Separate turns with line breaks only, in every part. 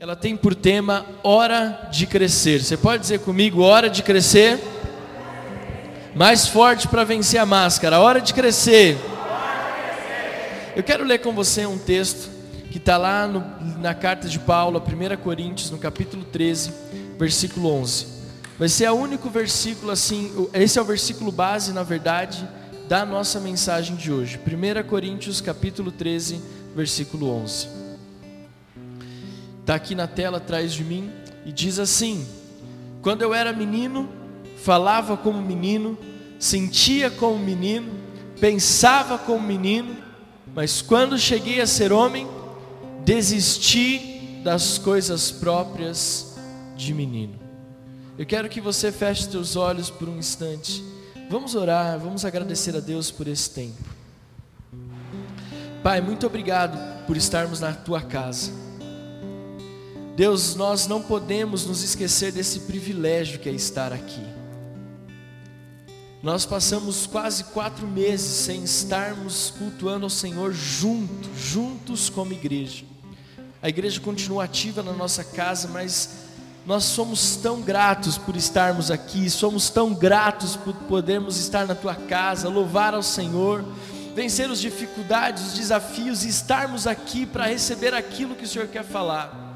Ela tem por tema Hora de Crescer. Você pode dizer comigo, hora de crescer? Mais forte para vencer a máscara, hora de crescer. Eu quero ler com você um texto que está lá no, na carta de Paulo, a 1 Coríntios, no capítulo 13, versículo 11. Vai ser o único versículo assim, esse é o versículo base, na verdade, da nossa mensagem de hoje. 1 Coríntios, capítulo 13, versículo 11 está aqui na tela atrás de mim, e diz assim: Quando eu era menino, falava como menino, sentia como menino, pensava como menino, mas quando cheguei a ser homem, desisti das coisas próprias de menino. Eu quero que você feche seus olhos por um instante. Vamos orar, vamos agradecer a Deus por esse tempo. Pai, muito obrigado por estarmos na tua casa. Deus, nós não podemos nos esquecer desse privilégio que é estar aqui. Nós passamos quase quatro meses sem estarmos cultuando ao Senhor juntos, juntos como igreja. A igreja continua ativa na nossa casa, mas nós somos tão gratos por estarmos aqui, somos tão gratos por podermos estar na tua casa, louvar ao Senhor, vencer as dificuldades, os desafios e estarmos aqui para receber aquilo que o Senhor quer falar.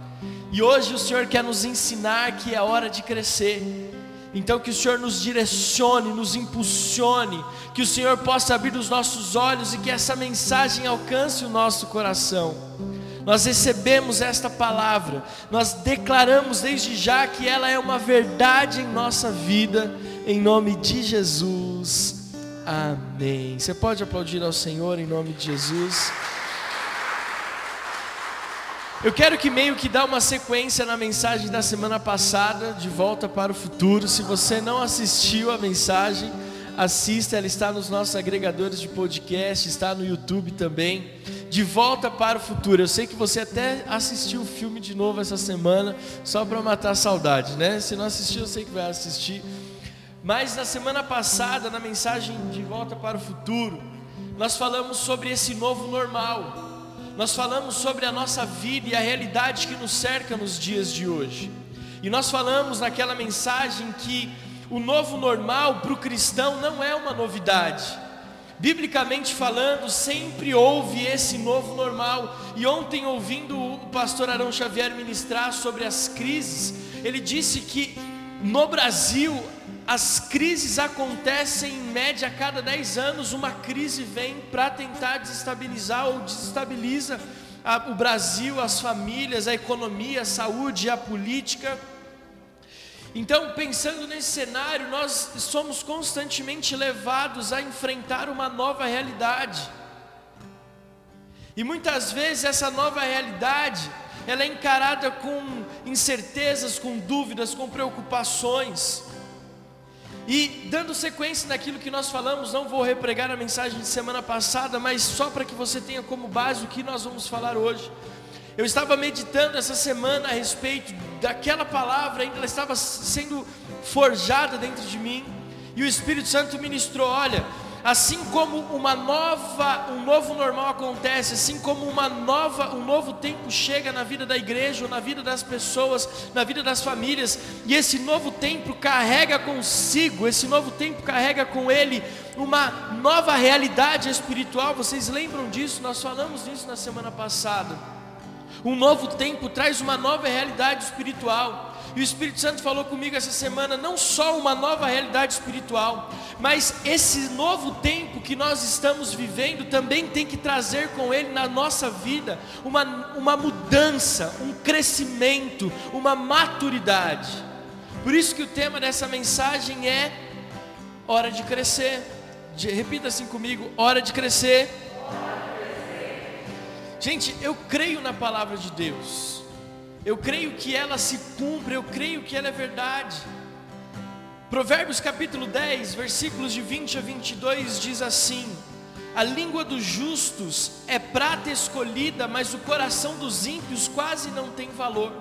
E hoje o Senhor quer nos ensinar que é hora de crescer. Então que o Senhor nos direcione, nos impulsione, que o Senhor possa abrir os nossos olhos e que essa mensagem alcance o nosso coração. Nós recebemos esta palavra, nós declaramos desde já que ela é uma verdade em nossa vida, em nome de Jesus. Amém. Você pode aplaudir ao Senhor em nome de Jesus. Eu quero que meio que dá uma sequência na mensagem da semana passada, de volta para o futuro. Se você não assistiu a mensagem, assista, ela está nos nossos agregadores de podcast, está no YouTube também. De volta para o futuro. Eu sei que você até assistiu o filme de novo essa semana, só para matar a saudade, né? Se não assistiu, eu sei que vai assistir. Mas na semana passada, na mensagem de volta para o futuro, nós falamos sobre esse novo normal nós falamos sobre a nossa vida e a realidade que nos cerca nos dias de hoje. E nós falamos naquela mensagem que o novo normal para o cristão não é uma novidade. Biblicamente falando, sempre houve esse novo normal. E ontem, ouvindo o pastor Arão Xavier ministrar sobre as crises, ele disse que no Brasil as crises acontecem em média a cada 10 anos, uma crise vem para tentar desestabilizar ou desestabiliza a, o Brasil, as famílias, a economia, a saúde, a política. Então, pensando nesse cenário, nós somos constantemente levados a enfrentar uma nova realidade. E muitas vezes essa nova realidade, ela é encarada com incertezas, com dúvidas, com preocupações. E dando sequência naquilo que nós falamos, não vou repregar a mensagem de semana passada, mas só para que você tenha como base o que nós vamos falar hoje. Eu estava meditando essa semana a respeito daquela palavra, ainda ela estava sendo forjada dentro de mim, e o Espírito Santo ministrou: olha, assim como uma nova, um novo normal acontece, assim como uma nova, um novo tempo chega na vida da igreja, na vida das pessoas, na vida das famílias, e esse novo tempo carrega consigo, esse novo tempo carrega com ele uma nova realidade espiritual. Vocês lembram disso? Nós falamos disso na semana passada. Um novo tempo traz uma nova realidade espiritual. E o Espírito Santo falou comigo essa semana não só uma nova realidade espiritual, mas esse novo tempo que nós estamos vivendo também tem que trazer com ele na nossa vida uma, uma mudança, um crescimento, uma maturidade. Por isso que o tema dessa mensagem é hora de crescer. Repita assim comigo: hora de crescer. Gente, eu creio na palavra de Deus. Eu creio que ela se cumpre, eu creio que ela é verdade. Provérbios capítulo 10, versículos de 20 a 22 diz assim: A língua dos justos é prata escolhida, mas o coração dos ímpios quase não tem valor.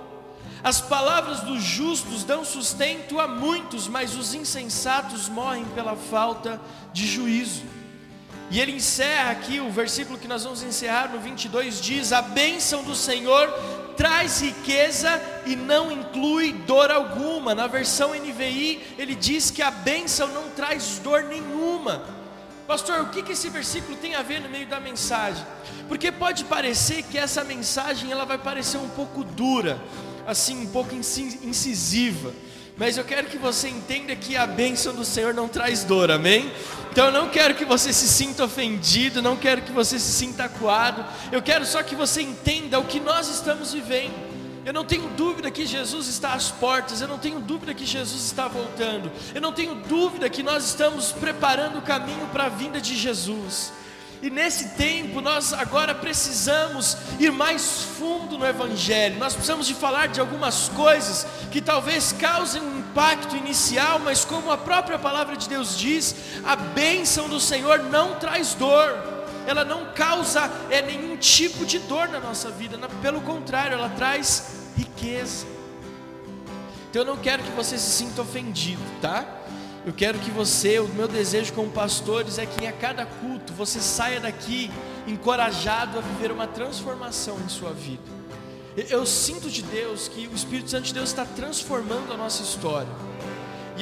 As palavras dos justos dão sustento a muitos, mas os insensatos morrem pela falta de juízo. E ele encerra aqui o versículo que nós vamos encerrar no 22 diz: A bênção do Senhor traz riqueza e não inclui dor alguma. Na versão NVI, ele diz que a bênção não traz dor nenhuma. Pastor, o que, que esse versículo tem a ver no meio da mensagem? Porque pode parecer que essa mensagem ela vai parecer um pouco dura, assim, um pouco incisiva. Mas eu quero que você entenda que a bênção do Senhor não traz dor, amém? Então eu não quero que você se sinta ofendido, não quero que você se sinta acuado, eu quero só que você entenda o que nós estamos vivendo. Eu não tenho dúvida que Jesus está às portas, eu não tenho dúvida que Jesus está voltando, eu não tenho dúvida que nós estamos preparando o caminho para a vinda de Jesus. E nesse tempo nós agora precisamos ir mais fundo no Evangelho. Nós precisamos de falar de algumas coisas que talvez causem um impacto inicial, mas como a própria palavra de Deus diz, a bênção do Senhor não traz dor. Ela não causa é, nenhum tipo de dor na nossa vida, pelo contrário, ela traz riqueza. Então eu não quero que você se sinta ofendido, tá? Eu quero que você, o meu desejo como pastores é que a cada culto você saia daqui encorajado a viver uma transformação em sua vida. Eu sinto de Deus que o Espírito Santo de Deus está transformando a nossa história.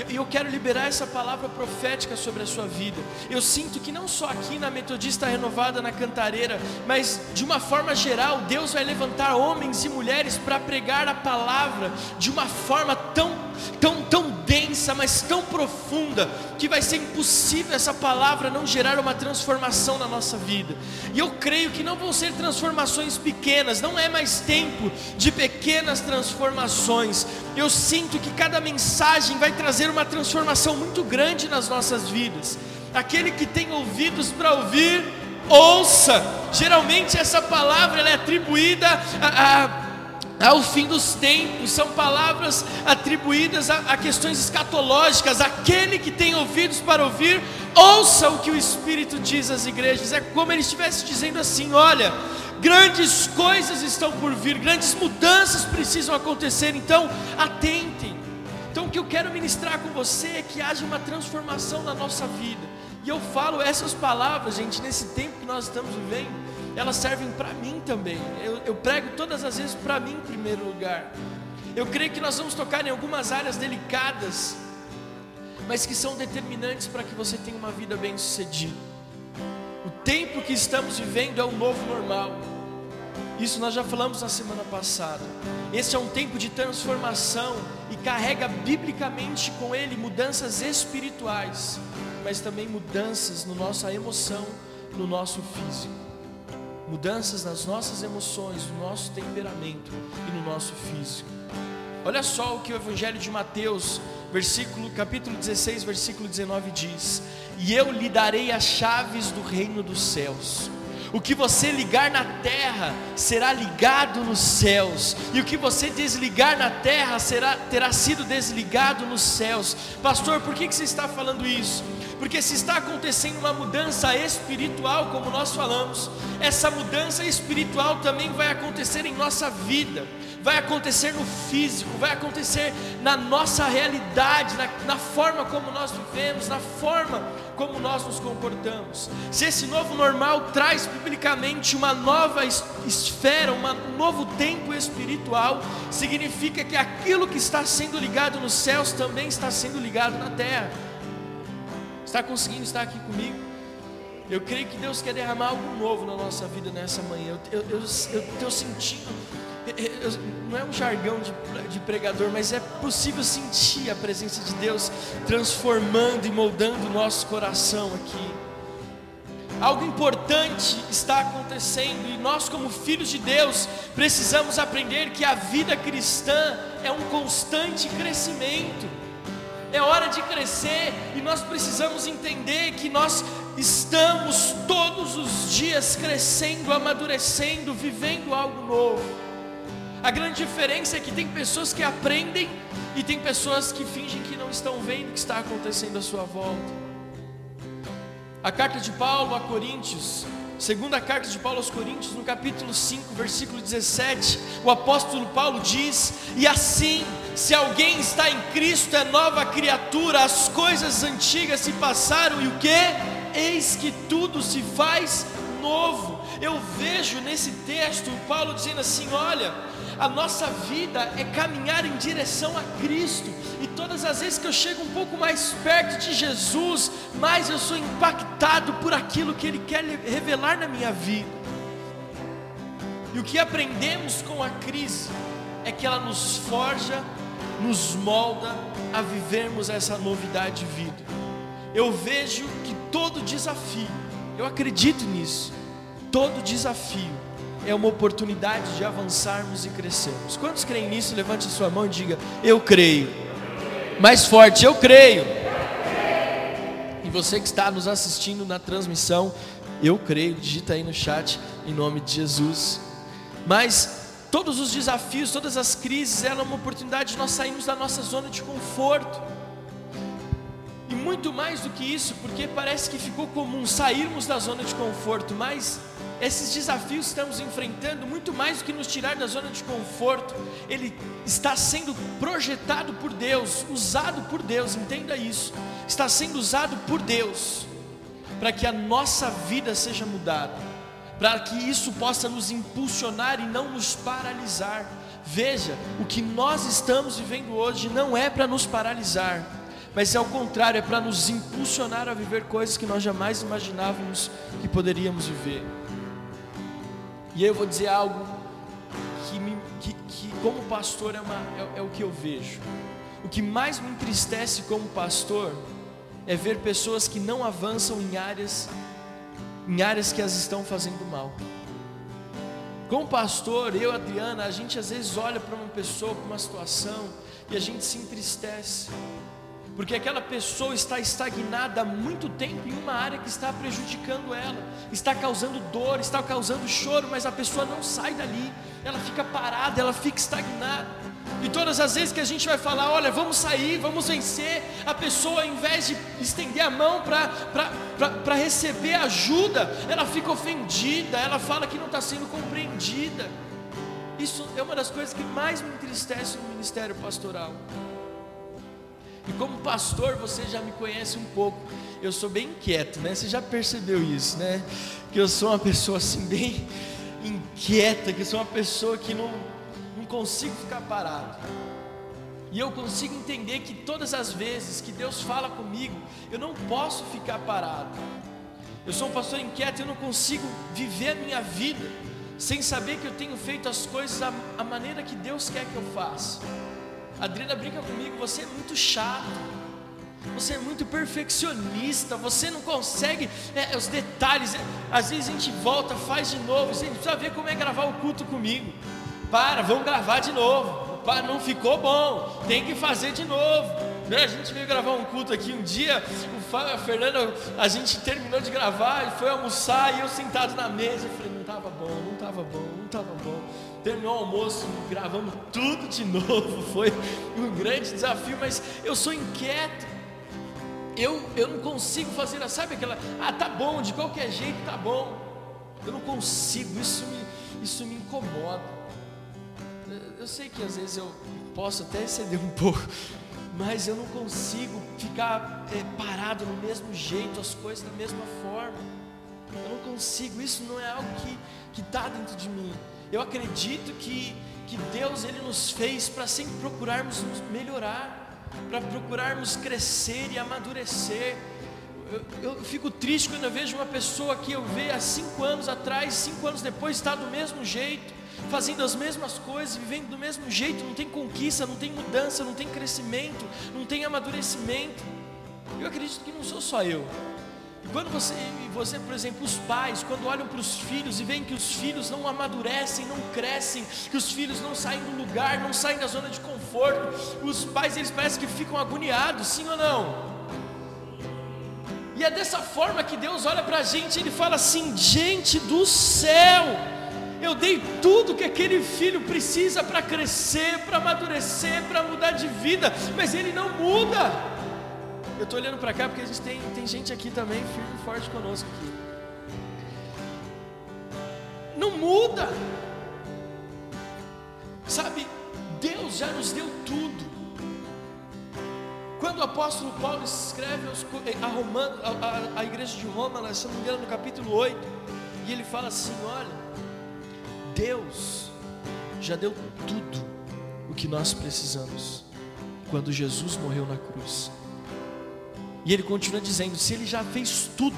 E eu quero liberar essa palavra profética sobre a sua vida. Eu sinto que não só aqui na Metodista Renovada, na Cantareira, mas de uma forma geral, Deus vai levantar homens e mulheres para pregar a palavra de uma forma tão, tão, tão densa, mas tão profunda, que vai ser impossível essa palavra não gerar uma transformação na nossa vida. E eu creio que não vão ser transformações pequenas, não é mais tempo de pequenas transformações. Eu sinto que cada mensagem vai trazer uma transformação muito grande nas nossas vidas. Aquele que tem ouvidos para ouvir, ouça. Geralmente essa palavra é atribuída a, a ao fim dos tempos, são palavras atribuídas a, a, questões escatológicas. Aquele que tem ouvidos para ouvir, ouça o que o Espírito diz às igrejas. É como ele estivesse dizendo assim: olha, grandes coisas estão por vir, grandes mudanças precisam acontecer, então atentem. Então, o que eu quero ministrar com você é que haja uma transformação na nossa vida. E eu falo essas palavras, gente, nesse tempo que nós estamos vivendo elas servem para mim também. Eu, eu prego todas as vezes para mim em primeiro lugar. Eu creio que nós vamos tocar em algumas áreas delicadas, mas que são determinantes para que você tenha uma vida bem-sucedida. O tempo que estamos vivendo é o novo normal. Isso nós já falamos na semana passada. Esse é um tempo de transformação e carrega biblicamente com ele mudanças espirituais, mas também mudanças no nossa emoção, no nosso físico mudanças nas nossas emoções, no nosso temperamento e no nosso físico. Olha só o que o Evangelho de Mateus, versículo, capítulo 16, versículo 19 diz: E eu lhe darei as chaves do reino dos céus. O que você ligar na terra será ligado nos céus, e o que você desligar na terra será, terá sido desligado nos céus. Pastor, por que, que você está falando isso? Porque se está acontecendo uma mudança espiritual, como nós falamos, essa mudança espiritual também vai acontecer em nossa vida, vai acontecer no físico, vai acontecer na nossa realidade, na, na forma como nós vivemos, na forma como nós nos comportamos. Se esse novo normal traz biblicamente uma nova esfera, um novo tempo espiritual, significa que aquilo que está sendo ligado nos céus também está sendo ligado na terra. Está conseguindo estar aqui comigo? Eu creio que Deus quer derramar algo novo na nossa vida nessa manhã. Eu estou sentindo, eu, não é um jargão de, de pregador, mas é possível sentir a presença de Deus transformando e moldando o nosso coração aqui. Algo importante está acontecendo e nós, como filhos de Deus, precisamos aprender que a vida cristã é um constante crescimento é hora de crescer e nós precisamos entender que nós estamos todos os dias crescendo, amadurecendo, vivendo algo novo. A grande diferença é que tem pessoas que aprendem e tem pessoas que fingem que não estão vendo o que está acontecendo à sua volta. A carta de Paulo a Coríntios, segunda carta de Paulo aos Coríntios, no capítulo 5, versículo 17, o apóstolo Paulo diz: E assim se alguém está em Cristo, é nova criatura, as coisas antigas se passaram e o que? Eis que tudo se faz novo. Eu vejo nesse texto Paulo dizendo assim: olha, A nossa vida é caminhar em direção a Cristo. E todas as vezes que eu chego um pouco mais perto de Jesus, mais eu sou impactado por aquilo que Ele quer revelar na minha vida. E o que aprendemos com a crise é que ela nos forja, nos molda a vivermos essa novidade de vida. Eu vejo que todo desafio, eu acredito nisso, todo desafio é uma oportunidade de avançarmos e crescermos. Quantos creem nisso? Levante a sua mão e diga: Eu creio. Mais forte, eu creio. E você que está nos assistindo na transmissão, eu creio, digita aí no chat em nome de Jesus. Mas todos os desafios, todas as crises, eram uma oportunidade de nós sairmos da nossa zona de conforto. Muito mais do que isso, porque parece que ficou comum sairmos da zona de conforto, mas esses desafios que estamos enfrentando, muito mais do que nos tirar da zona de conforto, ele está sendo projetado por Deus, usado por Deus, entenda isso. Está sendo usado por Deus para que a nossa vida seja mudada, para que isso possa nos impulsionar e não nos paralisar. Veja, o que nós estamos vivendo hoje não é para nos paralisar, mas é ao contrário, é para nos impulsionar a viver coisas que nós jamais imaginávamos que poderíamos viver. E eu vou dizer algo que, me, que, que como pastor, é, uma, é, é o que eu vejo. O que mais me entristece como pastor é ver pessoas que não avançam em áreas, em áreas que as estão fazendo mal. Como pastor, eu, Adriana, a gente às vezes olha para uma pessoa, para uma situação, e a gente se entristece porque aquela pessoa está estagnada há muito tempo em uma área que está prejudicando ela, está causando dor, está causando choro, mas a pessoa não sai dali, ela fica parada, ela fica estagnada. E todas as vezes que a gente vai falar, olha, vamos sair, vamos vencer, a pessoa, ao invés de estender a mão para receber ajuda, ela fica ofendida, ela fala que não está sendo compreendida. Isso é uma das coisas que mais me entristece no ministério pastoral. E como pastor, você já me conhece um pouco. Eu sou bem inquieto, né? Você já percebeu isso, né? Que eu sou uma pessoa assim bem inquieta, que eu sou uma pessoa que não, não consigo ficar parado. E eu consigo entender que todas as vezes que Deus fala comigo, eu não posso ficar parado. Eu sou um pastor inquieto, eu não consigo viver a minha vida sem saber que eu tenho feito as coisas da maneira que Deus quer que eu faça. Adriana brinca comigo, você é muito chato. Você é muito perfeccionista, você não consegue é, os detalhes. É, às vezes a gente volta, faz de novo. Você precisa ver como é gravar o culto comigo. Para, vamos gravar de novo. Para, não ficou bom, tem que fazer de novo. Né? A gente veio gravar um culto aqui um dia. O Fábio, a a gente terminou de gravar e foi almoçar. E eu sentado na mesa, eu falei: não estava bom, não estava bom, não estava bom. Terminou o almoço, gravamos tudo de novo. Foi um grande desafio, mas eu sou inquieto. Eu, eu não consigo fazer, sabe aquela, ah, tá bom, de qualquer jeito tá bom. Eu não consigo, isso me, isso me incomoda. Eu sei que às vezes eu posso até exceder um pouco, mas eu não consigo ficar é, parado no mesmo jeito, as coisas da mesma forma. Eu não consigo, isso não é algo que está dentro de mim. Eu acredito que, que Deus ele nos fez para sempre procurarmos melhorar, para procurarmos crescer e amadurecer. Eu, eu, fico triste quando eu vejo uma pessoa que eu vi há cinco anos atrás, cinco anos depois está do mesmo jeito, fazendo as mesmas coisas, vivendo do mesmo jeito, não tem conquista, não tem mudança, não tem crescimento, não tem amadurecimento. Eu acredito que não sou só eu. Quando você, você, por exemplo, os pais, quando olham para os filhos e veem que os filhos não amadurecem, não crescem, que os filhos não saem do lugar, não saem da zona de conforto, os pais eles parecem que ficam agoniados, sim ou não? E é dessa forma que Deus olha para a gente, Ele fala assim: gente do céu, eu dei tudo que aquele filho precisa para crescer, para amadurecer, para mudar de vida, mas ele não muda. Eu estou olhando para cá porque a gente tem, tem gente aqui também firme e forte conosco aqui. Não muda. Sabe, Deus já nos deu tudo. Quando o apóstolo Paulo escreve aos, a, Romano, a, a, a, igreja de Roma, se não me engano, no capítulo 8, e ele fala assim: olha, Deus já deu tudo o que nós precisamos quando Jesus morreu na cruz. E ele continua dizendo: se ele já fez tudo,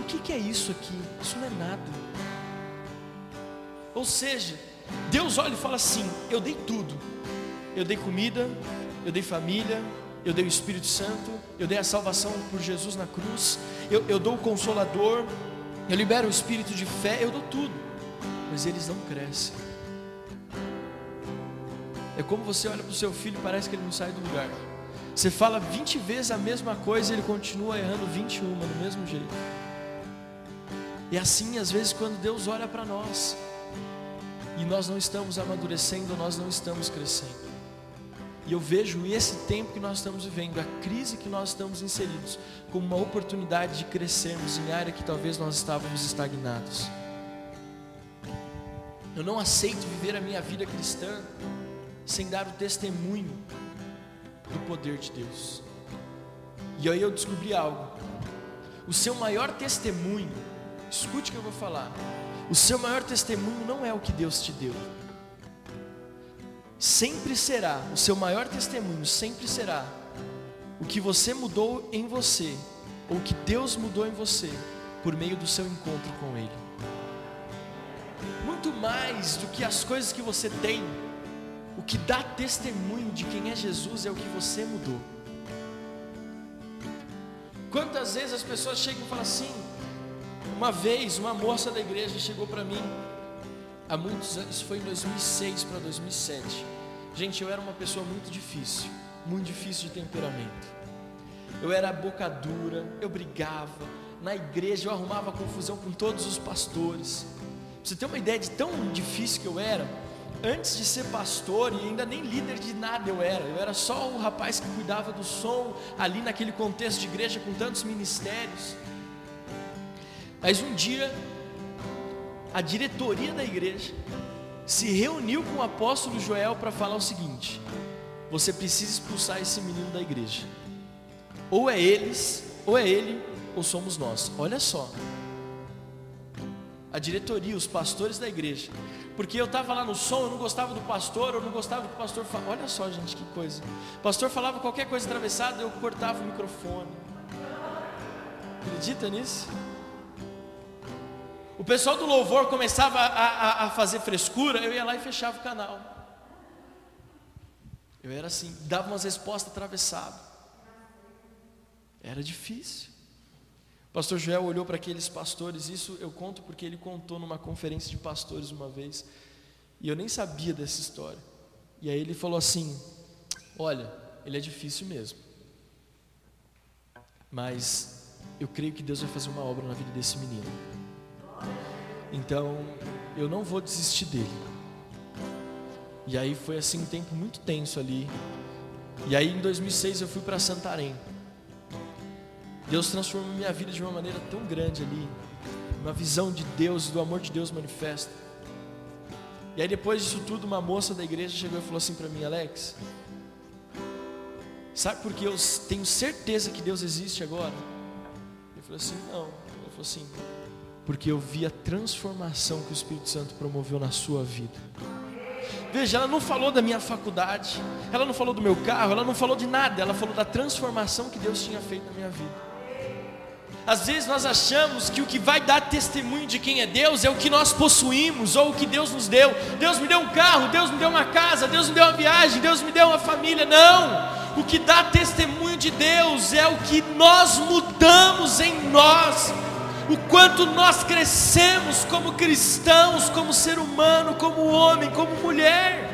o que, que é isso aqui? Isso não é nada. Ou seja, Deus olha e fala assim: eu dei tudo. Eu dei comida, eu dei família, eu dei o Espírito Santo, eu dei a salvação por Jesus na cruz, eu, eu dou o consolador, eu libero o espírito de fé, eu dou tudo, mas eles não crescem. É como você olha para o seu filho e parece que ele não sai do lugar. Você fala 20 vezes a mesma coisa e ele continua errando 21 do mesmo jeito. E assim, às vezes, quando Deus olha para nós e nós não estamos amadurecendo, nós não estamos crescendo. E eu vejo esse tempo que nós estamos vivendo, a crise que nós estamos inseridos, como uma oportunidade de crescermos em área que talvez nós estávamos estagnados. Eu não aceito viver a minha vida cristã sem dar o testemunho do poder de Deus. E aí eu descobri algo. O seu maior testemunho, escute o que eu vou falar. O seu maior testemunho não é o que Deus te deu. Sempre será, o seu maior testemunho sempre será o que você mudou em você, ou que Deus mudou em você, por meio do seu encontro com Ele. Muito mais do que as coisas que você tem, o que dá testemunho de quem é Jesus é o que você mudou. Quantas vezes as pessoas chegam e falam assim? Uma vez, uma moça da igreja chegou para mim, há muitos anos, foi em 2006 para 2007. Gente, eu era uma pessoa muito difícil, muito difícil de temperamento. Eu era boca dura, eu brigava, na igreja eu arrumava confusão com todos os pastores. Pra você ter uma ideia de tão difícil que eu era, antes de ser pastor e ainda nem líder de nada eu era, eu era só o rapaz que cuidava do som ali naquele contexto de igreja com tantos ministérios. Mas um dia, a diretoria da igreja se reuniu com o apóstolo Joel para falar o seguinte: você precisa expulsar esse menino da igreja. Ou é eles, ou é ele, ou somos nós. Olha só. A diretoria, os pastores da igreja porque eu estava lá no som, eu não gostava do pastor, eu não gostava do pastor falava. Olha só, gente, que coisa. O pastor falava qualquer coisa atravessada, eu cortava o microfone. Acredita nisso? O pessoal do louvor começava a, a, a fazer frescura, eu ia lá e fechava o canal. Eu era assim, dava umas respostas atravessadas. Era difícil. Pastor Joel olhou para aqueles pastores, isso eu conto porque ele contou numa conferência de pastores uma vez, e eu nem sabia dessa história. E aí ele falou assim: Olha, ele é difícil mesmo, mas eu creio que Deus vai fazer uma obra na vida desse menino. Então, eu não vou desistir dele. E aí foi assim um tempo muito tenso ali. E aí em 2006 eu fui para Santarém. Deus transformou minha vida de uma maneira tão grande ali, uma visão de Deus, do amor de Deus manifesta. E aí depois disso tudo, uma moça da igreja chegou e falou assim para mim, Alex, sabe por que eu tenho certeza que Deus existe agora? Eu falei assim, não. Ela falou assim, porque eu vi a transformação que o Espírito Santo promoveu na sua vida. Veja, ela não falou da minha faculdade, ela não falou do meu carro, ela não falou de nada, ela falou da transformação que Deus tinha feito na minha vida. Às vezes nós achamos que o que vai dar testemunho de quem é Deus é o que nós possuímos ou o que Deus nos deu. Deus me deu um carro, Deus me deu uma casa, Deus me deu uma viagem, Deus me deu uma família. Não! O que dá testemunho de Deus é o que nós mudamos em nós, o quanto nós crescemos como cristãos, como ser humano, como homem, como mulher.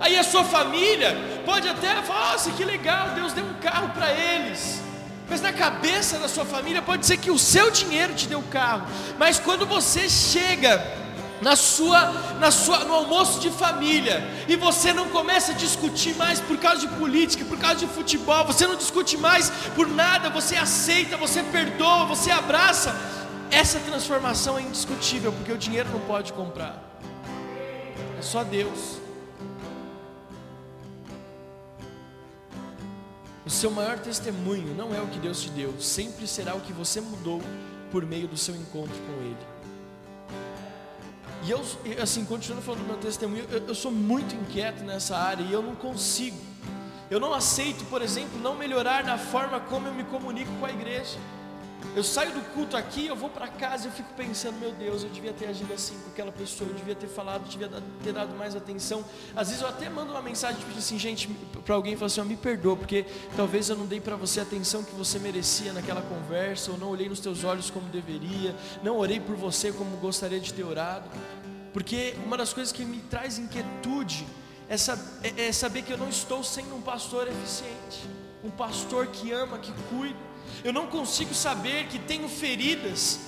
Aí a sua família pode até falar: nossa, que legal, Deus deu um carro para eles. Mas na cabeça da sua família pode ser que o seu dinheiro te deu o carro, mas quando você chega na sua, na sua, no almoço de família e você não começa a discutir mais por causa de política, por causa de futebol, você não discute mais por nada, você aceita, você perdoa, você abraça. Essa transformação é indiscutível porque o dinheiro não pode comprar. É só Deus. O seu maior testemunho não é o que Deus te deu, sempre será o que você mudou por meio do seu encontro com Ele. E eu, assim, continuando falando do meu testemunho, eu, eu sou muito inquieto nessa área e eu não consigo. Eu não aceito, por exemplo, não melhorar na forma como eu me comunico com a igreja. Eu saio do culto aqui, eu vou para casa e fico pensando, meu Deus, eu devia ter agido assim com aquela pessoa, eu devia ter falado, eu devia ter dado mais atenção. Às vezes eu até mando uma mensagem tipo assim, gente, para alguém falo assim, oh, me perdoa, porque talvez eu não dei para você a atenção que você merecia naquela conversa, ou não olhei nos teus olhos como deveria, não orei por você como gostaria de ter orado. Porque uma das coisas que me traz inquietude é, é, é saber que eu não estou sendo um pastor eficiente, um pastor que ama, que cuida eu não consigo saber que tenho feridas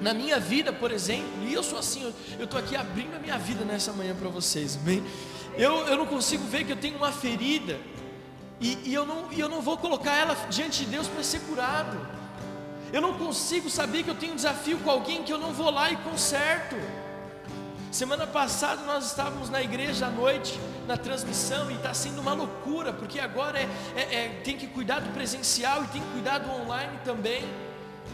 na minha vida, por exemplo, e eu sou assim, eu estou aqui abrindo a minha vida nessa manhã para vocês, amém? Eu, eu não consigo ver que eu tenho uma ferida, e, e eu, não, e eu não vou colocar ela diante de Deus para ser curado, eu não consigo saber que eu tenho um desafio com alguém que eu não vou lá e conserto. Semana passada nós estávamos na igreja à noite, na transmissão, e está sendo uma loucura, porque agora é, é, é, tem que cuidar do presencial e tem que cuidar do online também.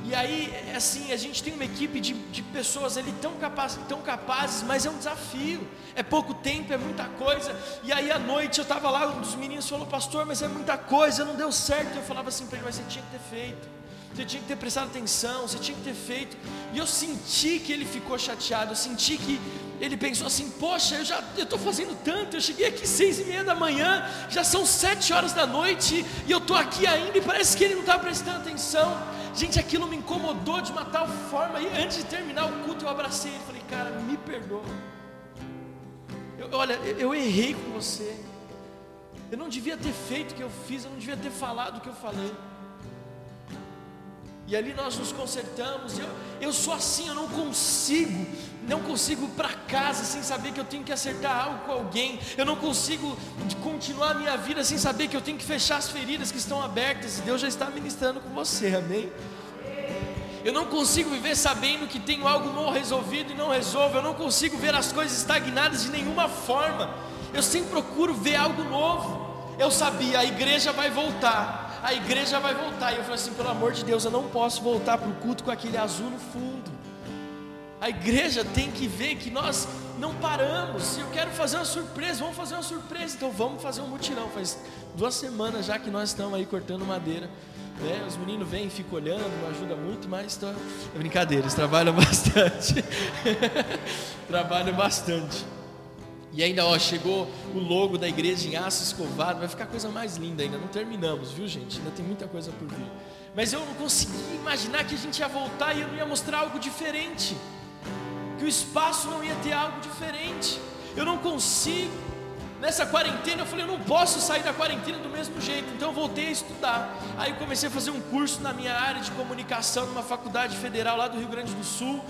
E aí, é assim, a gente tem uma equipe de, de pessoas ali tão, capaz, tão capazes, mas é um desafio. É pouco tempo, é muita coisa. E aí à noite eu estava lá, um dos meninos falou, pastor, mas é muita coisa, não deu certo. Eu falava assim para ele, mas você tinha que ter feito você tinha que ter prestado atenção, você tinha que ter feito. E eu senti que ele ficou chateado, eu senti que ele pensou assim: Poxa, eu já estou fazendo tanto, eu cheguei aqui seis e meia da manhã, já são sete horas da noite e eu estou aqui ainda e parece que ele não está prestando atenção. Gente, aquilo me incomodou de uma tal forma. E antes de terminar o culto, eu abracei ele e falei: Cara, me perdoa. Eu, olha, eu errei com você. Eu não devia ter feito o que eu fiz, eu não devia ter falado o que eu falei. E ali nós nos consertamos. Eu, eu sou assim, eu não consigo, não consigo ir para casa sem saber que eu tenho que acertar algo com alguém. Eu não consigo continuar a minha vida sem saber que eu tenho que fechar as feridas que estão abertas. E Deus já está ministrando com você, amém? Eu não consigo viver sabendo que tenho algo mal resolvido e não resolvo. Eu não consigo ver as coisas estagnadas de nenhuma forma. Eu sempre procuro ver algo novo. Eu sabia, a igreja vai voltar a igreja vai voltar. E eu falei assim: pelo amor de Deus, eu não posso voltar para o culto com aquele azul no fundo. A igreja tem que ver que nós não paramos. Eu quero fazer uma surpresa, vamos fazer uma surpresa. Então vamos fazer um mutirão. Faz duas semanas já que nós estamos aí cortando madeira. Né? Os meninos vêm ficam olhando, não ajuda muito, mas tô... é brincadeira, eles trabalham bastante. trabalham bastante. E ainda, ó, chegou o logo da igreja em aço escovado, vai ficar coisa mais linda ainda. Não terminamos, viu, gente? Ainda tem muita coisa por vir. Mas eu não consegui imaginar que a gente ia voltar e eu não ia mostrar algo diferente. Que o espaço não ia ter algo diferente. Eu não consigo Nessa quarentena eu falei, eu não posso sair da quarentena do mesmo jeito, então eu voltei a estudar. Aí comecei a fazer um curso na minha área de comunicação numa faculdade federal lá do Rio Grande do Sul.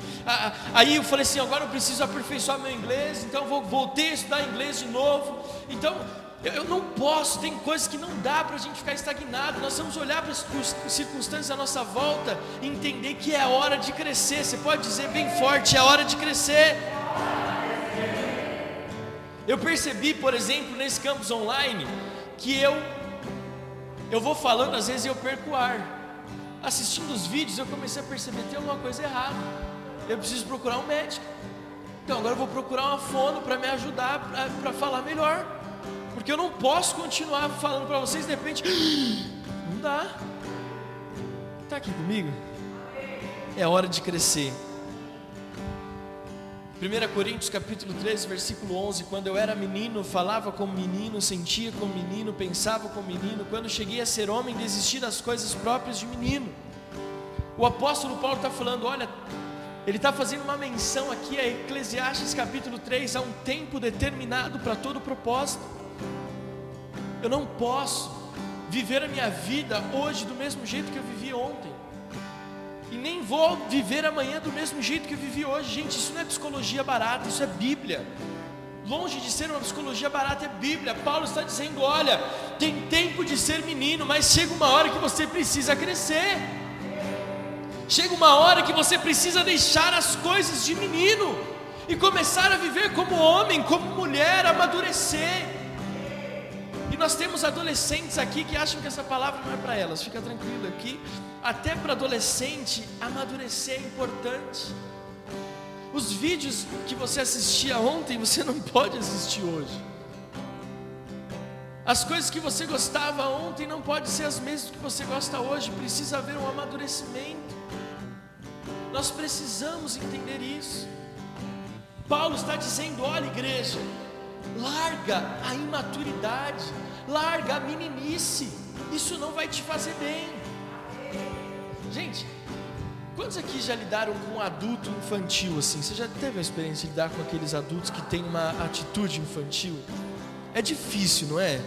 Aí eu falei assim, agora eu preciso aperfeiçoar meu inglês, então eu voltei a estudar inglês de novo. Então eu não posso, tem coisas que não dá para a gente ficar estagnado. Nós vamos olhar para as circunstâncias à nossa volta e entender que é hora de crescer. Você pode dizer bem forte: é hora de crescer. Eu percebi, por exemplo, nesse campus online, que eu eu vou falando, às vezes eu perco o ar. Assistindo os vídeos, eu comecei a perceber que tem alguma coisa errada. Eu preciso procurar um médico. Então agora eu vou procurar uma fono para me ajudar para falar melhor. Porque eu não posso continuar falando para vocês de repente. Não dá. Está aqui comigo? É hora de crescer. 1 Coríntios capítulo 13, versículo 11, quando eu era menino, falava como menino, sentia como menino, pensava como menino, quando cheguei a ser homem, desisti das coisas próprias de menino. O apóstolo Paulo está falando, olha, ele está fazendo uma menção aqui a Eclesiastes capítulo 3, há um tempo determinado para todo propósito. Eu não posso viver a minha vida hoje do mesmo jeito que eu vivi ontem nem vou viver amanhã do mesmo jeito que eu vivi hoje. Gente, isso não é psicologia barata, isso é Bíblia. Longe de ser uma psicologia barata, é Bíblia. Paulo está dizendo: olha, tem tempo de ser menino, mas chega uma hora que você precisa crescer. Chega uma hora que você precisa deixar as coisas de menino e começar a viver como homem, como mulher, amadurecer nós temos adolescentes aqui que acham que essa palavra não é para elas, fica tranquilo aqui. Até para adolescente, amadurecer é importante. Os vídeos que você assistia ontem, você não pode assistir hoje. As coisas que você gostava ontem não podem ser as mesmas que você gosta hoje, precisa haver um amadurecimento. Nós precisamos entender isso. Paulo está dizendo: olha, igreja, larga a imaturidade, larga a meninice, isso não vai te fazer bem. Gente, quantos aqui já lidaram com um adulto infantil assim? Você já teve a experiência de lidar com aqueles adultos que têm uma atitude infantil? É difícil, não é?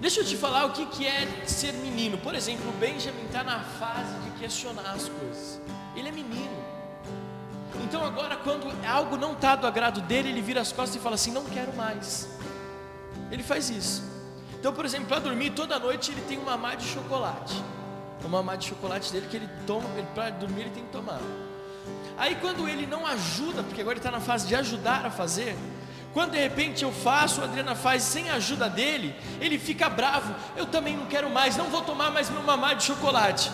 Deixa eu te falar o que, que é ser menino. Por exemplo, o Benjamin está na fase de questionar as coisas. Ele é menino. Então agora, quando algo não está do agrado dele, ele vira as costas e fala assim: não quero mais. Ele faz isso. Então, por exemplo, para dormir toda noite ele tem uma mamá de chocolate. Uma mamá de chocolate dele que ele toma, para dormir ele tem que tomar. Aí quando ele não ajuda, porque agora ele está na fase de ajudar a fazer, quando de repente eu faço, a Adriana faz sem a ajuda dele, ele fica bravo. Eu também não quero mais, não vou tomar mais meu mamá de chocolate.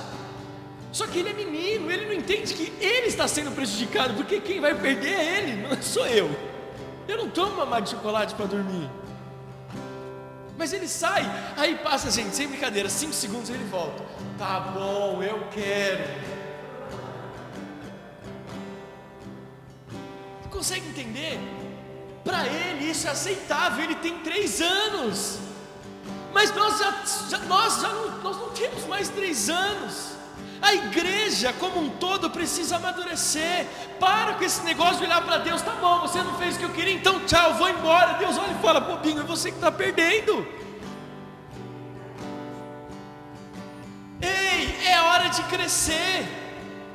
Só que ele é menino, ele não entende que ele está sendo prejudicado, porque quem vai perder é ele, não sou eu. Eu não tomo mamá de chocolate para dormir. Mas ele sai, aí passa, gente, sem brincadeira, cinco segundos ele volta. Tá bom, eu quero. Consegue entender? Para ele isso é aceitável, ele tem três anos. Mas nós já, já nós já não, nós não temos mais três anos. A igreja como um todo precisa amadurecer. Para com esse negócio de olhar para Deus. Tá bom, você não fez o que eu queria, então tchau, vou embora. Deus olha e fala: bobinho, é você que está perdendo. Ei, é hora de crescer.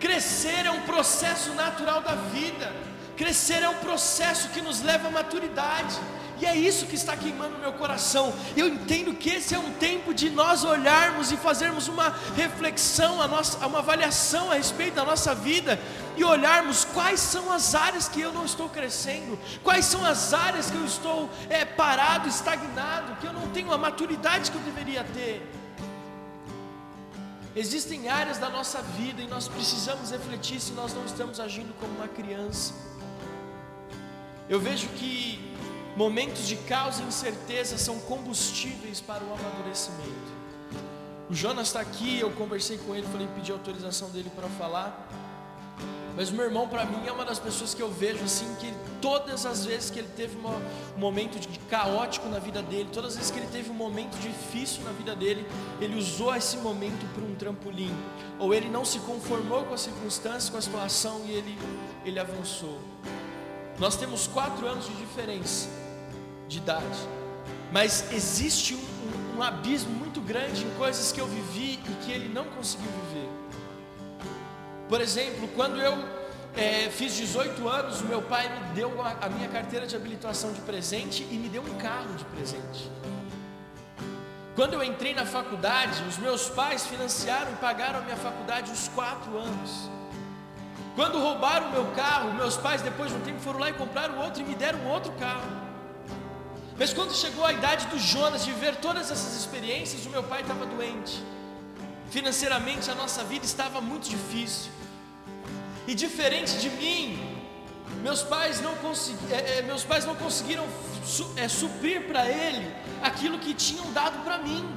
Crescer é um processo natural da vida. Crescer é um processo que nos leva à maturidade. E é isso que está queimando meu coração. Eu entendo que esse é um tempo de nós olharmos e fazermos uma reflexão, a nossa, uma avaliação a respeito da nossa vida e olharmos quais são as áreas que eu não estou crescendo, quais são as áreas que eu estou é, parado, estagnado, que eu não tenho a maturidade que eu deveria ter. Existem áreas da nossa vida e nós precisamos refletir se nós não estamos agindo como uma criança. Eu vejo que momentos de caos e incerteza são combustíveis para o amadurecimento. O Jonas está aqui, eu conversei com ele, falei, pedi autorização dele para falar. Mas o meu irmão, para mim, é uma das pessoas que eu vejo assim, que todas as vezes que ele teve um momento de caótico na vida dele, todas as vezes que ele teve um momento difícil na vida dele, ele usou esse momento para um trampolim. Ou ele não se conformou com a circunstância, com a situação e ele, ele avançou. Nós temos quatro anos de diferença de idade, mas existe um, um, um abismo muito grande em coisas que eu vivi e que ele não conseguiu viver. Por exemplo, quando eu é, fiz 18 anos, meu pai me deu a, a minha carteira de habilitação de presente e me deu um carro de presente. Quando eu entrei na faculdade, os meus pais financiaram e pagaram a minha faculdade os quatro anos. Quando roubaram o meu carro, meus pais, depois de um tempo, foram lá e compraram outro e me deram outro carro. Mas quando chegou a idade do Jonas de ver todas essas experiências, o meu pai estava doente. Financeiramente a nossa vida estava muito difícil. E diferente de mim, meus pais não, consegui, é, é, meus pais não conseguiram su, é, suprir para ele aquilo que tinham dado para mim.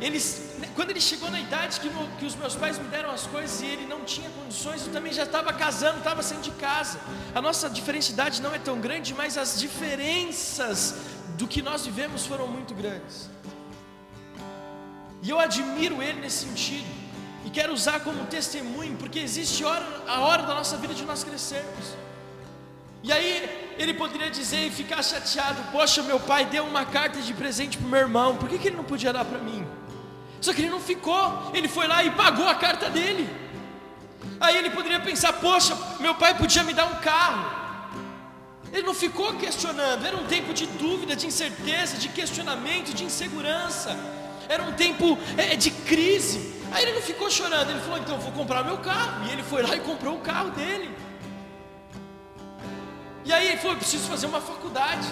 Eles, quando ele chegou na idade que, que, os meus pais me deram as coisas e ele não tinha condições, eu também já estava casando, estava saindo de casa. A nossa diferença não é tão grande, mas as diferenças do que nós vivemos foram muito grandes. E eu admiro ele nesse sentido. E quero usar como testemunho, porque existe hora, a hora da nossa vida de nós crescermos. E aí ele poderia dizer e ficar chateado: Poxa, meu pai deu uma carta de presente para o meu irmão, por que, que ele não podia dar para mim? Só que ele não ficou, ele foi lá e pagou a carta dele. Aí ele poderia pensar: poxa, meu pai podia me dar um carro. Ele não ficou questionando, era um tempo de dúvida, de incerteza, de questionamento, de insegurança, era um tempo é, de crise. Aí ele não ficou chorando, ele falou: então vou comprar meu carro. E ele foi lá e comprou o carro dele. E aí ele falou: preciso fazer uma faculdade.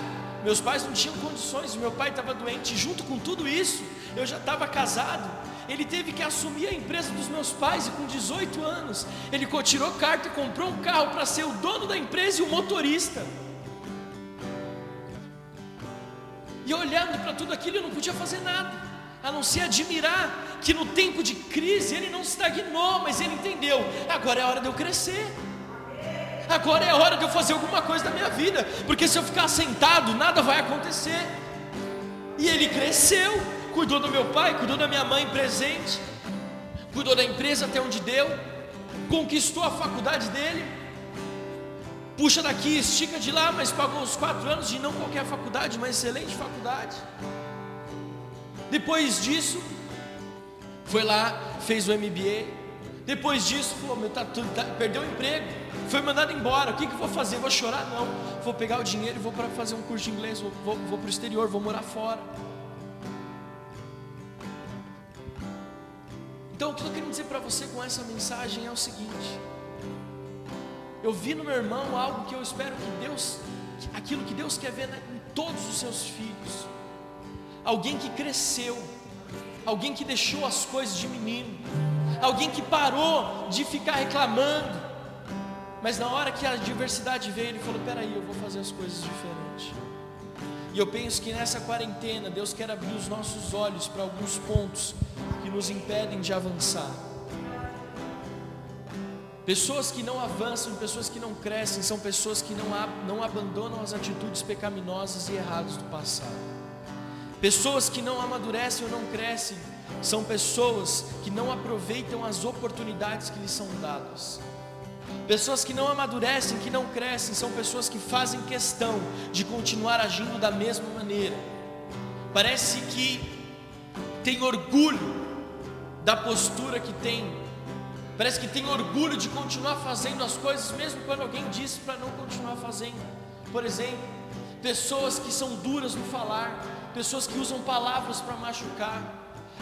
Meus pais não tinham condições, meu pai estava doente. Junto com tudo isso, eu já estava casado. ele teve que assumir a empresa dos meus pais e com 18 anos, ele tirou carta e comprou um carro para ser o dono da empresa e o motorista. E olhando para tudo aquilo, eu não podia fazer nada, a não ser admirar que no tempo de crise ele não estagnou, mas ele entendeu: agora é a hora de eu crescer. Agora é a hora de eu fazer alguma coisa da minha vida, porque se eu ficar sentado, nada vai acontecer. E ele cresceu, cuidou do meu pai, cuidou da minha mãe presente, cuidou da empresa até onde deu, conquistou a faculdade dele. Puxa daqui, estica de lá, mas pagou os quatro anos de não qualquer faculdade, uma excelente faculdade. Depois disso, foi lá, fez o MBA. Depois disso, falou, meu, tá tá, perdeu o emprego foi mandado embora. O que, que eu vou fazer? Vou chorar? Não. Vou pegar o dinheiro e vou para fazer um curso de inglês. Vou, vou, vou para o exterior, vou morar fora. Então, o que eu quero dizer para você com essa mensagem é o seguinte: eu vi no meu irmão algo que eu espero que Deus, aquilo que Deus quer ver em todos os seus filhos. Alguém que cresceu, alguém que deixou as coisas de menino, alguém que parou de ficar reclamando, mas na hora que a adversidade veio, ele falou: Peraí, eu vou fazer as coisas diferentes. E eu penso que nessa quarentena, Deus quer abrir os nossos olhos para alguns pontos que nos impedem de avançar. Pessoas que não avançam, pessoas que não crescem, são pessoas que não, não abandonam as atitudes pecaminosas e erradas do passado. Pessoas que não amadurecem ou não crescem, são pessoas que não aproveitam as oportunidades que lhes são dadas. Pessoas que não amadurecem, que não crescem, são pessoas que fazem questão de continuar agindo da mesma maneira. Parece que tem orgulho da postura que tem, parece que tem orgulho de continuar fazendo as coisas, mesmo quando alguém disse para não continuar fazendo. Por exemplo, pessoas que são duras no falar, pessoas que usam palavras para machucar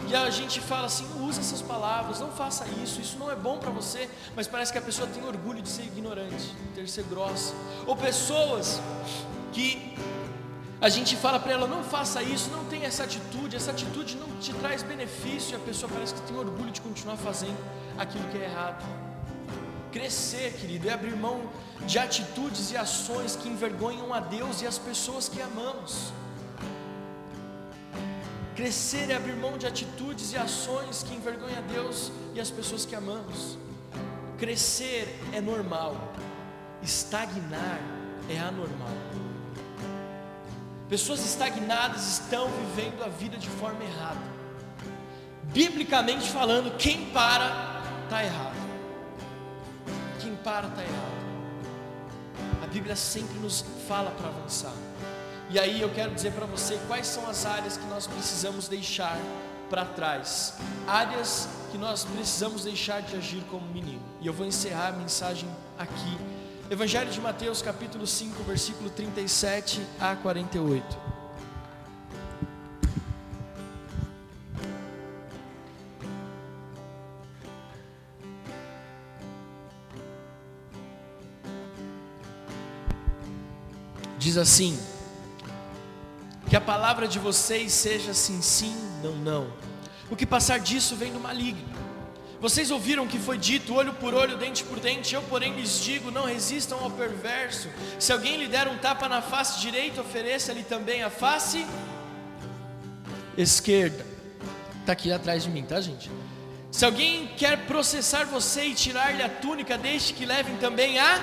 e a gente fala assim, usa essas palavras, não faça isso, isso não é bom para você, mas parece que a pessoa tem orgulho de ser ignorante, de ser grossa. Ou pessoas que a gente fala para ela, não faça isso, não tenha essa atitude, essa atitude não te traz benefício, e a pessoa parece que tem orgulho de continuar fazendo aquilo que é errado. Crescer, querido, é abrir mão de atitudes e ações que envergonham a Deus e as pessoas que amamos. Crescer é abrir mão de atitudes e ações que envergonham a Deus e as pessoas que amamos. Crescer é normal, estagnar é anormal. Pessoas estagnadas estão vivendo a vida de forma errada. Biblicamente falando, quem para está errado. Quem para está errado. A Bíblia sempre nos fala para avançar. E aí eu quero dizer para você quais são as áreas que nós precisamos deixar para trás, áreas que nós precisamos deixar de agir como menino. E eu vou encerrar a mensagem aqui. Evangelho de Mateus, capítulo 5, versículo 37 a 48. Diz assim: que a palavra de vocês seja sim, sim, não, não. O que passar disso vem do maligno. Vocês ouviram que foi dito, olho por olho, dente por dente, eu, porém, lhes digo: não resistam ao perverso. Se alguém lhe der um tapa na face direita, ofereça-lhe também a face esquerda. Está aqui atrás de mim, tá, gente? Se alguém quer processar você e tirar-lhe a túnica, deixe que levem também a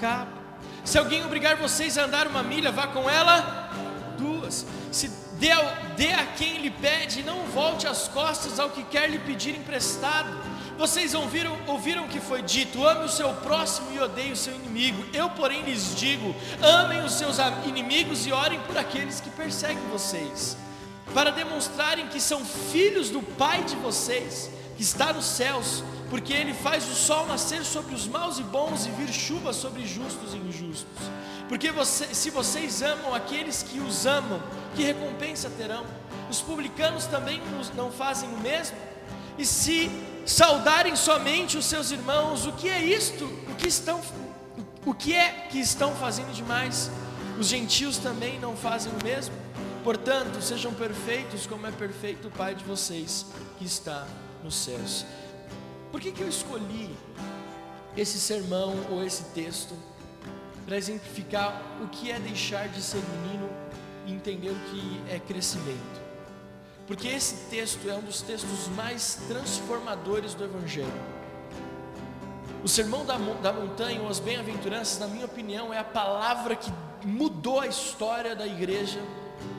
capa. Se alguém obrigar vocês a andar uma milha, vá com ela duas. Se dê, dê a quem lhe pede, não volte as costas ao que quer lhe pedir emprestado. Vocês ouviram, ouviram que foi dito: ame o seu próximo e odeie o seu inimigo. Eu, porém, lhes digo: amem os seus inimigos e orem por aqueles que perseguem vocês, para demonstrarem que são filhos do Pai de vocês, que está nos céus, porque Ele faz o sol nascer sobre os maus e bons e vir chuva sobre justos e injustos. Porque você, se vocês amam aqueles que os amam, que recompensa terão? Os publicanos também não fazem o mesmo? E se saudarem somente os seus irmãos, o que é isto? O que estão o que é que estão fazendo demais? Os gentios também não fazem o mesmo? Portanto, sejam perfeitos como é perfeito o Pai de vocês que está nos céus. Por que, que eu escolhi esse sermão ou esse texto para exemplificar o que é deixar de ser menino e entender o que é crescimento? Porque esse texto é um dos textos mais transformadores do Evangelho. O sermão da, da montanha, ou as bem-aventuranças, na minha opinião, é a palavra que mudou a história da igreja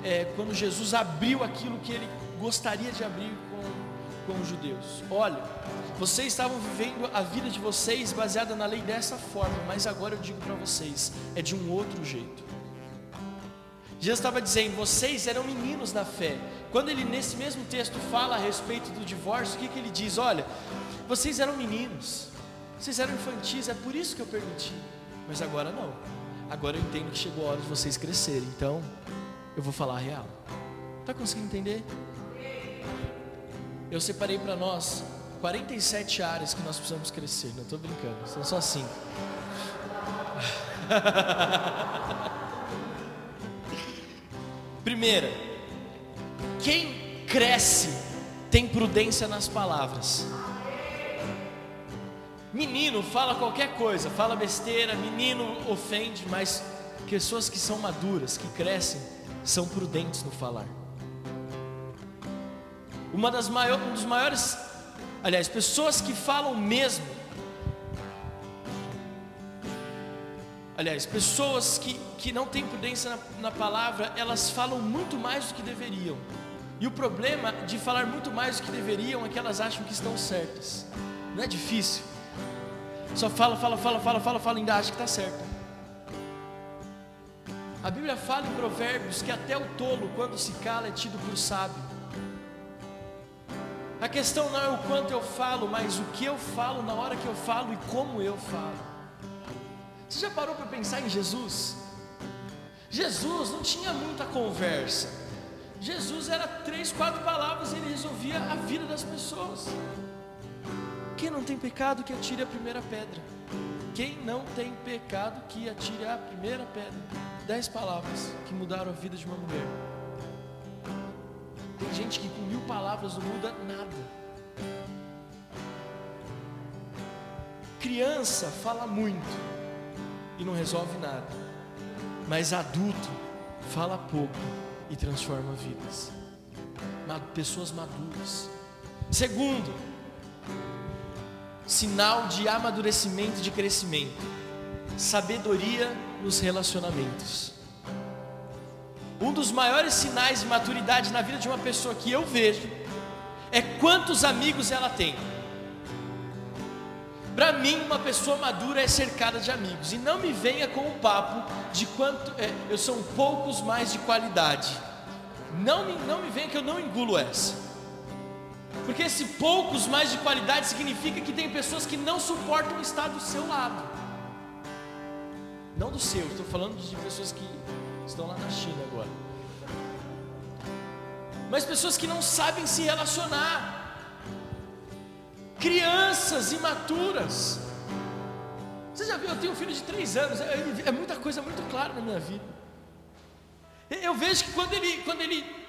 é, quando Jesus abriu aquilo que ele gostaria de abrir com, com os judeus. Olha, vocês estavam vivendo a vida de vocês baseada na lei dessa forma, mas agora eu digo para vocês, é de um outro jeito. Jesus estava dizendo, vocês eram meninos na fé. Quando ele nesse mesmo texto fala a respeito do divórcio, o que, que ele diz? Olha, vocês eram meninos, vocês eram infantis, é por isso que eu permiti. Mas agora não. Agora eu entendo que chegou a hora de vocês crescerem. Então, eu vou falar a real. Está conseguindo entender? Eu separei para nós 47 áreas que nós precisamos crescer. Não estou brincando, são só cinco. Primeira, quem cresce tem prudência nas palavras. Menino fala qualquer coisa, fala besteira, menino ofende, mas pessoas que são maduras, que crescem, são prudentes no falar. Uma das maiores, um dos maiores, aliás, pessoas que falam mesmo. Aliás, pessoas que, que não têm prudência na, na palavra, elas falam muito mais do que deveriam. E o problema de falar muito mais do que deveriam é que elas acham que estão certas. Não é difícil. Só fala, fala, fala, fala, fala, fala, ainda acha que está certo. A Bíblia fala em Provérbios que até o tolo, quando se cala, é tido por sábio. A questão não é o quanto eu falo, mas o que eu falo na hora que eu falo e como eu falo. Você já parou para pensar em Jesus? Jesus não tinha muita conversa. Jesus era três, quatro palavras e ele resolvia a vida das pessoas. Quem não tem pecado que atire a primeira pedra. Quem não tem pecado que atire a primeira pedra. Dez palavras que mudaram a vida de uma mulher. Tem gente que com mil palavras não muda nada. Criança fala muito e não resolve nada. Mas adulto fala pouco e transforma vidas. Pessoas maduras. Segundo, sinal de amadurecimento e de crescimento. Sabedoria nos relacionamentos. Um dos maiores sinais de maturidade na vida de uma pessoa que eu vejo é quantos amigos ela tem. Para mim, uma pessoa madura é cercada de amigos. E não me venha com o papo de quanto é, eu sou poucos mais de qualidade. Não me, não me venha que eu não engulo essa. Porque esse poucos mais de qualidade significa que tem pessoas que não suportam estar do seu lado. Não do seu, estou falando de pessoas que estão lá na China agora. Mas pessoas que não sabem se relacionar. Crianças imaturas. Você já viu? Eu tenho um filho de três anos. É, é muita coisa muito clara na minha vida. Eu vejo que quando ele, quando ele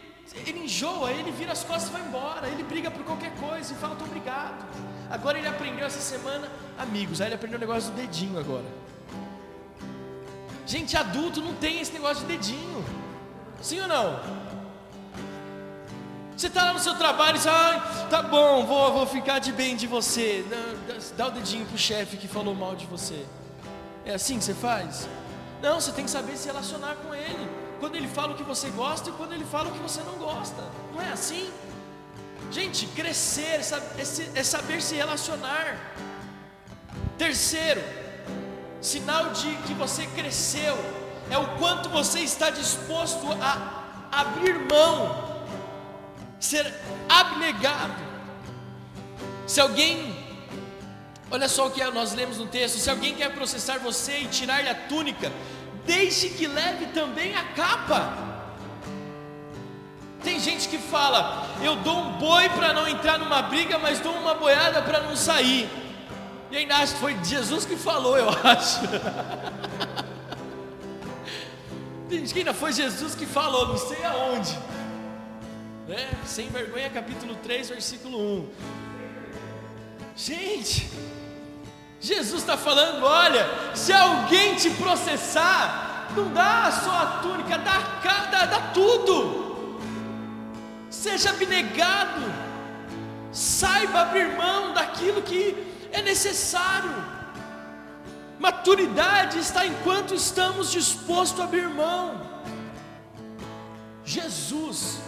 ele enjoa, ele vira as costas e vai embora. Ele briga por qualquer coisa e fala: obrigado. Agora ele aprendeu essa semana, amigos. Aí ele aprendeu o negócio do dedinho agora. Gente, adulto não tem esse negócio de dedinho. Sim ou não? Você está lá no seu trabalho e diz, ah, tá bom, vou, vou ficar de bem de você. Dá, o dedinho pro chefe que falou mal de você. É assim que você faz? Não, você tem que saber se relacionar com ele quando ele fala o que você gosta e quando ele fala o que você não gosta. Não é assim? Gente, crescer é saber se relacionar. Terceiro, sinal de que você cresceu é o quanto você está disposto a abrir mão, ser abnegado. Se alguém, olha só o que nós lemos no texto: se alguém quer processar você e tirar-lhe a túnica, deixe que leve também a capa. Tem gente que fala: eu dou um boi para não entrar numa briga, mas dou uma boiada para não sair. E ainda acho que foi Jesus que falou, eu acho. Tem que ainda foi Jesus que falou, não sei aonde. Né? Sem vergonha, capítulo 3, versículo 1. Gente, Jesus está falando: olha, se alguém te processar, não dá só a túnica, dá, dá, dá tudo. Seja abnegado, saiba abrir mão daquilo que é necessário. Maturidade está enquanto estamos dispostos a abrir mão. Jesus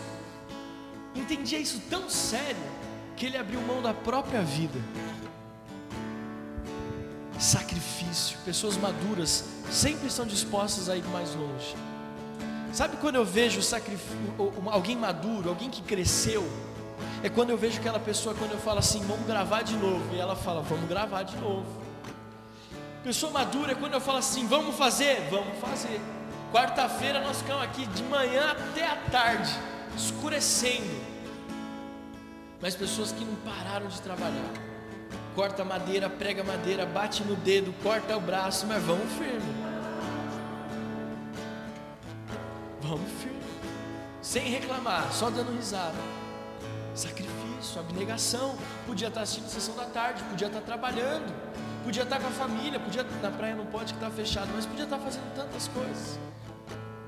entendia isso tão sério que ele abriu mão da própria vida. Sacrifício, pessoas maduras sempre estão dispostas a ir mais longe. Sabe quando eu vejo alguém maduro, alguém que cresceu? É quando eu vejo aquela pessoa, quando eu falo assim, vamos gravar de novo, e ela fala, vamos gravar de novo. Pessoa madura é quando eu falo assim, vamos fazer, vamos fazer. Quarta-feira nós ficamos aqui de manhã até a tarde, escurecendo. Mas pessoas que não pararam de trabalhar. Corta madeira, prega madeira, bate no dedo, corta o braço, mas vamos firme. Vamos firme. Sem reclamar, só dando risada. Sacrifício, abnegação. Podia estar assistindo sessão da tarde, podia estar trabalhando, podia estar com a família, podia na praia não pode que está fechado, mas podia estar fazendo tantas coisas.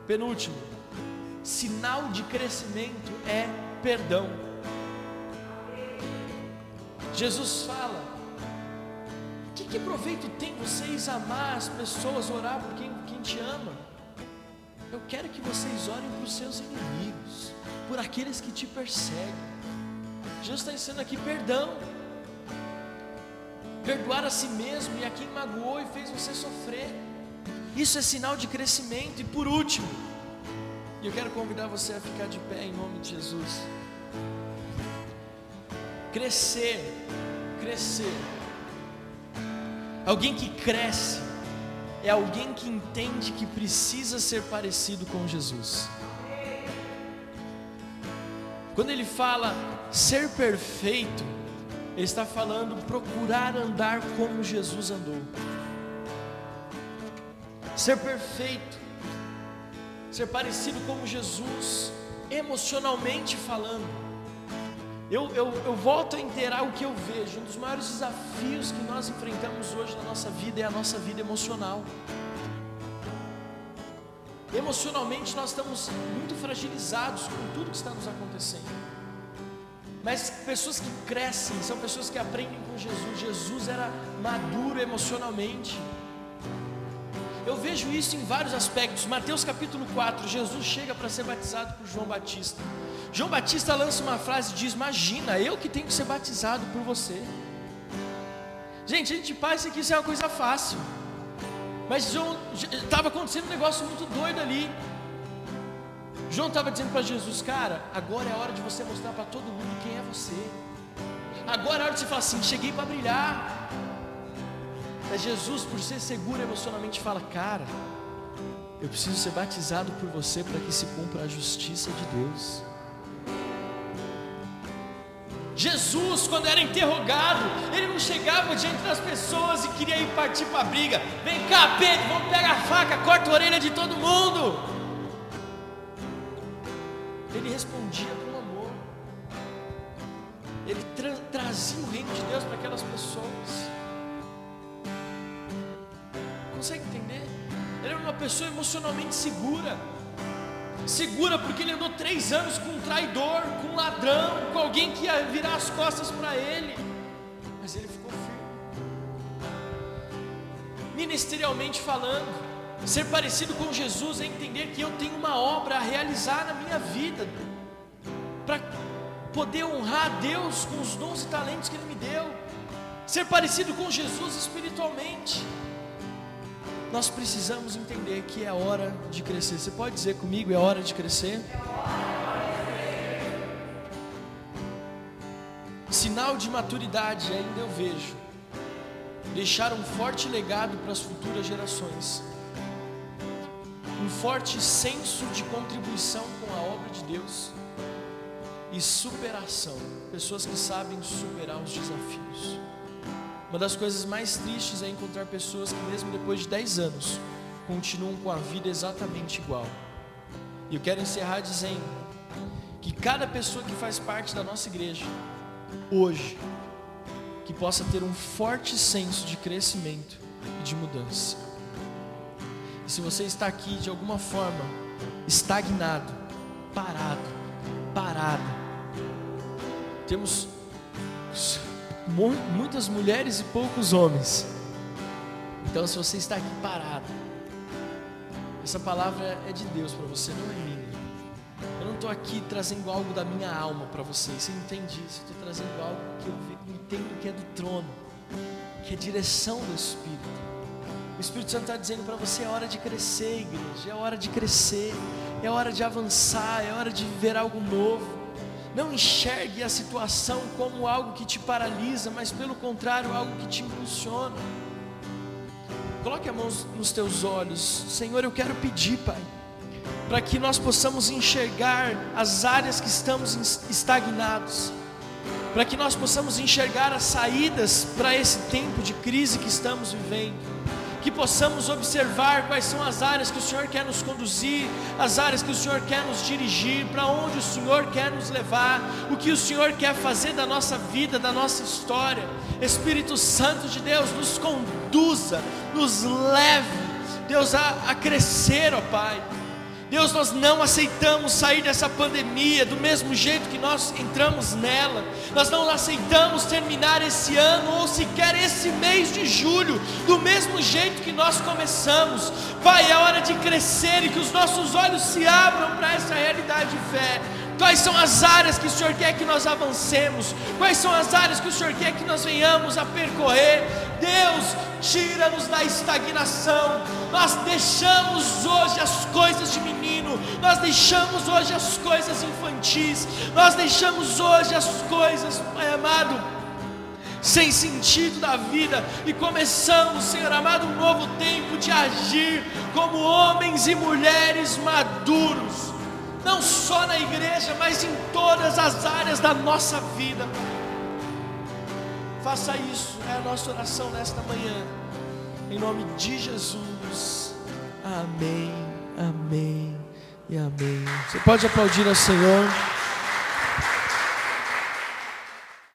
Penúltimo, sinal de crescimento é perdão. Jesus fala: que, que proveito tem vocês amar as pessoas, orar por quem, quem te ama? Eu quero que vocês orem para os seus inimigos, por aqueles que te perseguem. Jesus está ensinando aqui perdão, perdoar a si mesmo e a quem magoou e fez você sofrer. Isso é sinal de crescimento. E por último, eu quero convidar você a ficar de pé em nome de Jesus. Crescer, crescer. Alguém que cresce é alguém que entende que precisa ser parecido com Jesus. Quando ele fala ser perfeito, ele está falando procurar andar como Jesus andou ser perfeito, ser parecido com Jesus, emocionalmente falando. Eu, eu, eu volto a inteirar o que eu vejo. Um dos maiores desafios que nós enfrentamos hoje na nossa vida é a nossa vida emocional. Emocionalmente nós estamos muito fragilizados com tudo que está nos acontecendo. Mas pessoas que crescem são pessoas que aprendem com Jesus. Jesus era maduro emocionalmente. Eu vejo isso em vários aspectos. Mateus capítulo 4, Jesus chega para ser batizado por João Batista. João Batista lança uma frase e diz: Imagina, eu que tenho que ser batizado por você. Gente, a gente pensa que isso é uma coisa fácil. Mas estava acontecendo um negócio muito doido ali. João estava dizendo para Jesus, cara, agora é a hora de você mostrar para todo mundo quem é você. Agora é a hora de você falar assim, cheguei para brilhar. Mas Jesus, por ser seguro emocionalmente, fala: Cara, eu preciso ser batizado por você para que se cumpra a justiça de Deus. Jesus, quando era interrogado, ele não chegava diante das pessoas e queria ir partir para a briga. Vem cá, Pedro, vamos pegar a faca, corta a orelha de todo mundo. Ele respondia com amor. Ele tra trazia o reino de Deus para aquelas pessoas. Consegue entender? Ele era uma pessoa emocionalmente segura. Segura porque ele andou três anos com um traidor, com um ladrão, com alguém que ia virar as costas para ele. Mas ele ficou firme. Ministerialmente falando, ser parecido com Jesus é entender que eu tenho uma obra a realizar na minha vida, para poder honrar a Deus com os dons e talentos que Ele me deu. Ser parecido com Jesus espiritualmente nós precisamos entender que é hora de crescer. Você pode dizer comigo, é hora de crescer? Sinal de maturidade ainda eu vejo. Deixar um forte legado para as futuras gerações. Um forte senso de contribuição com a obra de Deus. E superação. Pessoas que sabem superar os desafios. Uma das coisas mais tristes é encontrar pessoas que, mesmo depois de 10 anos, continuam com a vida exatamente igual. E eu quero encerrar dizendo que cada pessoa que faz parte da nossa igreja, hoje, que possa ter um forte senso de crescimento e de mudança. E se você está aqui de alguma forma estagnado, parado, parado, temos muitas mulheres e poucos homens. Então, se você está aqui parado, essa palavra é de Deus para você, não é minha. Eu não estou aqui trazendo algo da minha alma para você, você entende isso? Estou trazendo algo que eu entendo que é do trono, que é direção do Espírito. O Espírito Santo está dizendo para você: é hora de crescer, igreja, é hora de crescer, é hora de avançar, é hora de viver algo novo. Não enxergue a situação como algo que te paralisa, mas pelo contrário, algo que te impulsiona. Coloque a mão nos teus olhos, Senhor. Eu quero pedir, Pai, para que nós possamos enxergar as áreas que estamos estagnados, para que nós possamos enxergar as saídas para esse tempo de crise que estamos vivendo que possamos observar quais são as áreas que o Senhor quer nos conduzir, as áreas que o Senhor quer nos dirigir, para onde o Senhor quer nos levar, o que o Senhor quer fazer da nossa vida, da nossa história. Espírito Santo de Deus, nos conduza, nos leve, Deus, a, a crescer, ó Pai Deus, nós não aceitamos sair dessa pandemia do mesmo jeito que nós entramos nela. Nós não aceitamos terminar esse ano ou sequer esse mês de julho do mesmo jeito que nós começamos. Pai, é hora de crescer e que os nossos olhos se abram para essa realidade de fé. Quais são as áreas que o Senhor quer que nós avancemos? Quais são as áreas que o Senhor quer que nós venhamos a percorrer? Deus, tira-nos da estagnação. Nós deixamos hoje as coisas de menino, nós deixamos hoje as coisas infantis, nós deixamos hoje as coisas, Pai amado, sem sentido da vida e começamos, Senhor amado, um novo tempo de agir como homens e mulheres maduros não só na igreja, mas em todas as áreas da nossa vida. Faça isso, é a nossa oração nesta manhã, em nome de Jesus. Amém, amém e amém. Você pode aplaudir ao Senhor.